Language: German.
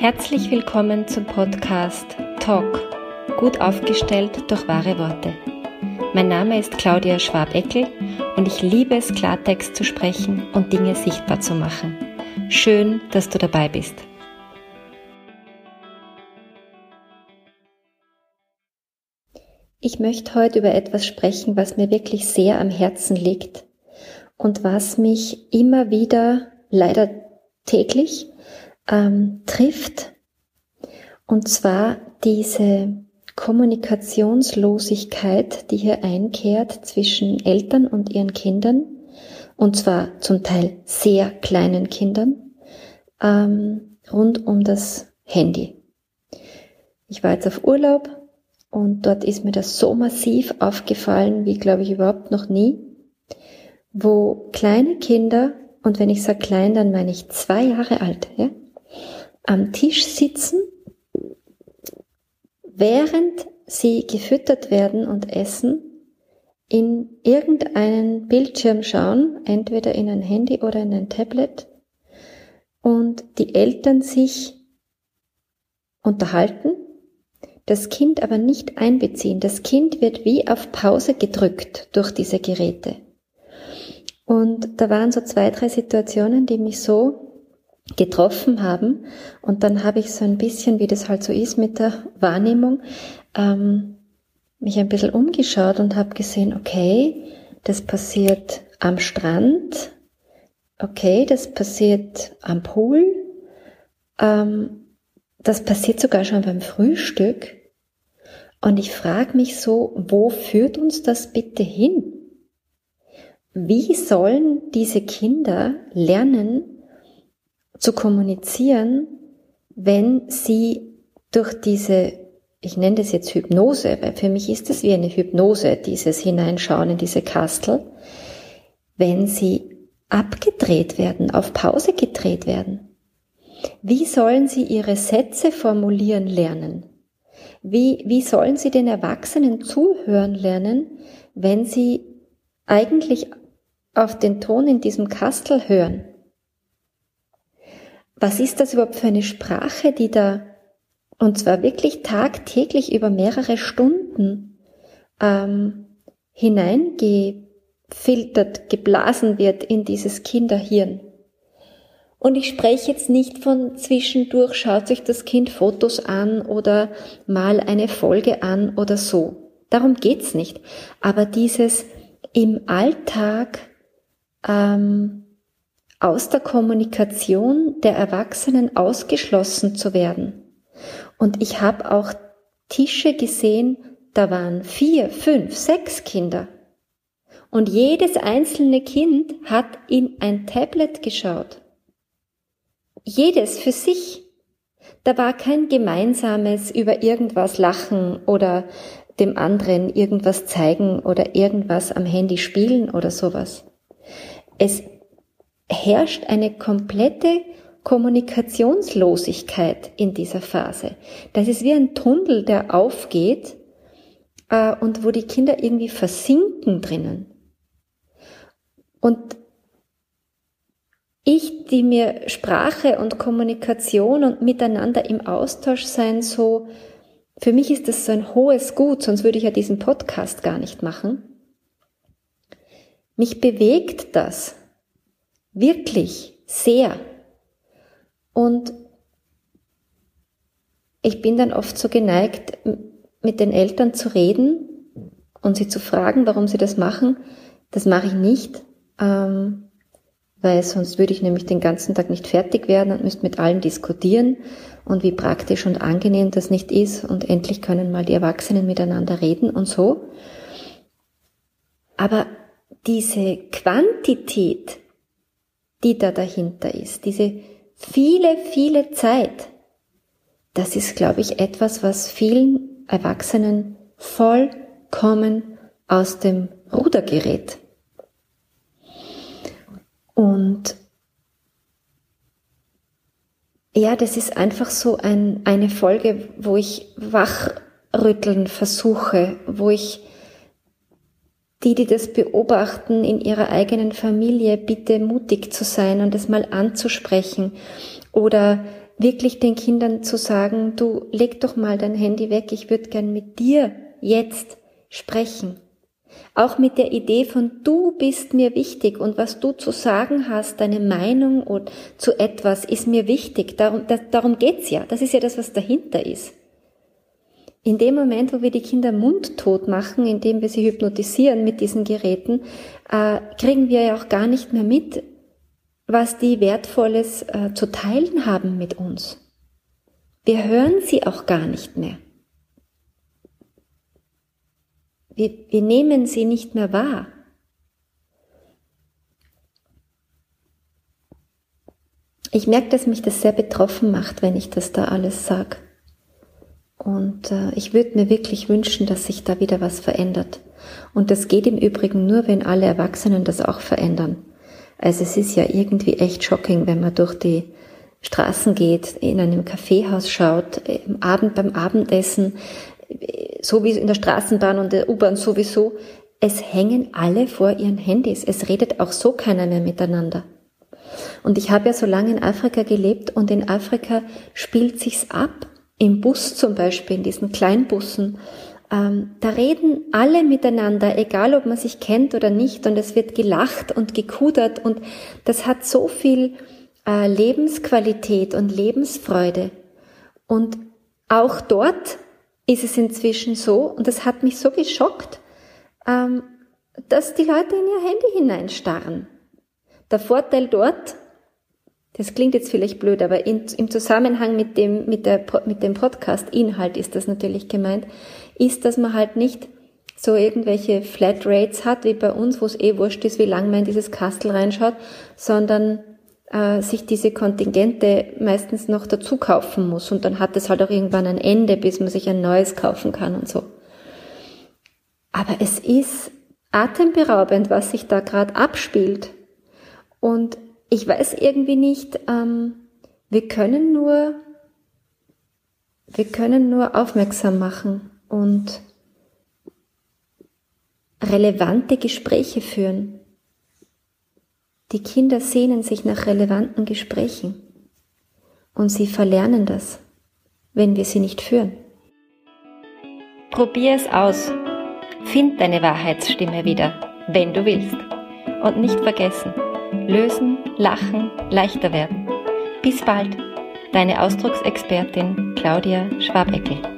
Herzlich willkommen zum Podcast Talk, gut aufgestellt durch wahre Worte. Mein Name ist Claudia Schwabeckel und ich liebe es, Klartext zu sprechen und Dinge sichtbar zu machen. Schön, dass du dabei bist. Ich möchte heute über etwas sprechen, was mir wirklich sehr am Herzen liegt und was mich immer wieder, leider täglich, ähm, trifft. Und zwar diese Kommunikationslosigkeit, die hier einkehrt zwischen Eltern und ihren Kindern, und zwar zum Teil sehr kleinen Kindern, ähm, rund um das Handy. Ich war jetzt auf Urlaub und dort ist mir das so massiv aufgefallen, wie glaube ich überhaupt noch nie, wo kleine Kinder, und wenn ich sage klein, dann meine ich zwei Jahre alt, ja, am Tisch sitzen, während sie gefüttert werden und essen, in irgendeinen Bildschirm schauen, entweder in ein Handy oder in ein Tablet, und die Eltern sich unterhalten, das Kind aber nicht einbeziehen. Das Kind wird wie auf Pause gedrückt durch diese Geräte. Und da waren so zwei, drei Situationen, die mich so getroffen haben. Und dann habe ich so ein bisschen, wie das halt so ist mit der Wahrnehmung, ähm, mich ein bisschen umgeschaut und habe gesehen, okay, das passiert am Strand, okay, das passiert am Pool, ähm, das passiert sogar schon beim Frühstück. Und ich frage mich so, wo führt uns das bitte hin? Wie sollen diese Kinder lernen, zu kommunizieren, wenn sie durch diese, ich nenne das jetzt Hypnose, weil für mich ist es wie eine Hypnose, dieses Hineinschauen in diese Kastel, wenn sie abgedreht werden, auf Pause gedreht werden. Wie sollen sie ihre Sätze formulieren lernen? Wie, wie sollen sie den Erwachsenen zuhören lernen, wenn sie eigentlich auf den Ton in diesem Kastel hören? Was ist das überhaupt für eine Sprache, die da, und zwar wirklich tagtäglich über mehrere Stunden ähm, hineingefiltert, geblasen wird in dieses Kinderhirn. Und ich spreche jetzt nicht von zwischendurch schaut sich das Kind Fotos an oder mal eine Folge an oder so. Darum geht's nicht. Aber dieses im Alltag ähm, aus der Kommunikation der Erwachsenen ausgeschlossen zu werden. Und ich habe auch Tische gesehen, da waren vier, fünf, sechs Kinder. Und jedes einzelne Kind hat in ein Tablet geschaut. Jedes für sich. Da war kein gemeinsames über irgendwas lachen oder dem anderen irgendwas zeigen oder irgendwas am Handy spielen oder sowas. Es herrscht eine komplette Kommunikationslosigkeit in dieser Phase. Das ist wie ein Tunnel, der aufgeht äh, und wo die Kinder irgendwie versinken drinnen. Und ich, die mir Sprache und Kommunikation und miteinander im Austausch sein so, für mich ist das so ein hohes Gut, sonst würde ich ja diesen Podcast gar nicht machen. Mich bewegt das, Wirklich sehr. Und ich bin dann oft so geneigt, mit den Eltern zu reden und sie zu fragen, warum sie das machen. Das mache ich nicht, ähm, weil sonst würde ich nämlich den ganzen Tag nicht fertig werden und müsste mit allen diskutieren und wie praktisch und angenehm das nicht ist und endlich können mal die Erwachsenen miteinander reden und so. Aber diese Quantität die da dahinter ist. Diese viele, viele Zeit. Das ist, glaube ich, etwas, was vielen Erwachsenen vollkommen aus dem Ruder gerät. Und ja, das ist einfach so ein, eine Folge, wo ich wachrütteln versuche, wo ich die, die das beobachten in ihrer eigenen Familie, bitte mutig zu sein und es mal anzusprechen oder wirklich den Kindern zu sagen, du leg doch mal dein Handy weg, ich würde gern mit dir jetzt sprechen. Auch mit der Idee von du bist mir wichtig und was du zu sagen hast, deine Meinung zu etwas ist mir wichtig. Darum, das, darum geht's ja. Das ist ja das, was dahinter ist. In dem Moment, wo wir die Kinder mundtot machen, indem wir sie hypnotisieren mit diesen Geräten, äh, kriegen wir ja auch gar nicht mehr mit, was die Wertvolles äh, zu teilen haben mit uns. Wir hören sie auch gar nicht mehr. Wir, wir nehmen sie nicht mehr wahr. Ich merke, dass mich das sehr betroffen macht, wenn ich das da alles sage. Und äh, ich würde mir wirklich wünschen, dass sich da wieder was verändert. Und das geht im Übrigen nur, wenn alle Erwachsenen das auch verändern. Also es ist ja irgendwie echt shocking, wenn man durch die Straßen geht, in einem Kaffeehaus schaut, im Abend beim Abendessen, so wie in der Straßenbahn und der U-Bahn sowieso, es hängen alle vor ihren Handys. Es redet auch so keiner mehr miteinander. Und ich habe ja so lange in Afrika gelebt und in Afrika spielt sich's ab. Im Bus zum Beispiel, in diesen Kleinbussen. Ähm, da reden alle miteinander, egal ob man sich kennt oder nicht, und es wird gelacht und gekudert und das hat so viel äh, Lebensqualität und Lebensfreude. Und auch dort ist es inzwischen so, und das hat mich so geschockt, ähm, dass die Leute in ihr Handy hineinstarren. Der Vorteil dort, das klingt jetzt vielleicht blöd, aber in, im Zusammenhang mit dem, mit, der, mit dem Podcast-Inhalt ist das natürlich gemeint, ist, dass man halt nicht so irgendwelche Flat Rates hat, wie bei uns, wo es eh wurscht ist, wie lang man in dieses Kastel reinschaut, sondern äh, sich diese Kontingente meistens noch dazu kaufen muss und dann hat es halt auch irgendwann ein Ende, bis man sich ein neues kaufen kann und so. Aber es ist atemberaubend, was sich da gerade abspielt. Und ich weiß irgendwie nicht, ähm, wir können nur, wir können nur aufmerksam machen und relevante Gespräche führen. Die Kinder sehnen sich nach relevanten Gesprächen und sie verlernen das, wenn wir sie nicht führen. Probier es aus. Find deine Wahrheitsstimme wieder, wenn du willst. Und nicht vergessen, lösen, lachen, leichter werden. Bis bald, deine Ausdrucksexpertin Claudia Schwabeckel.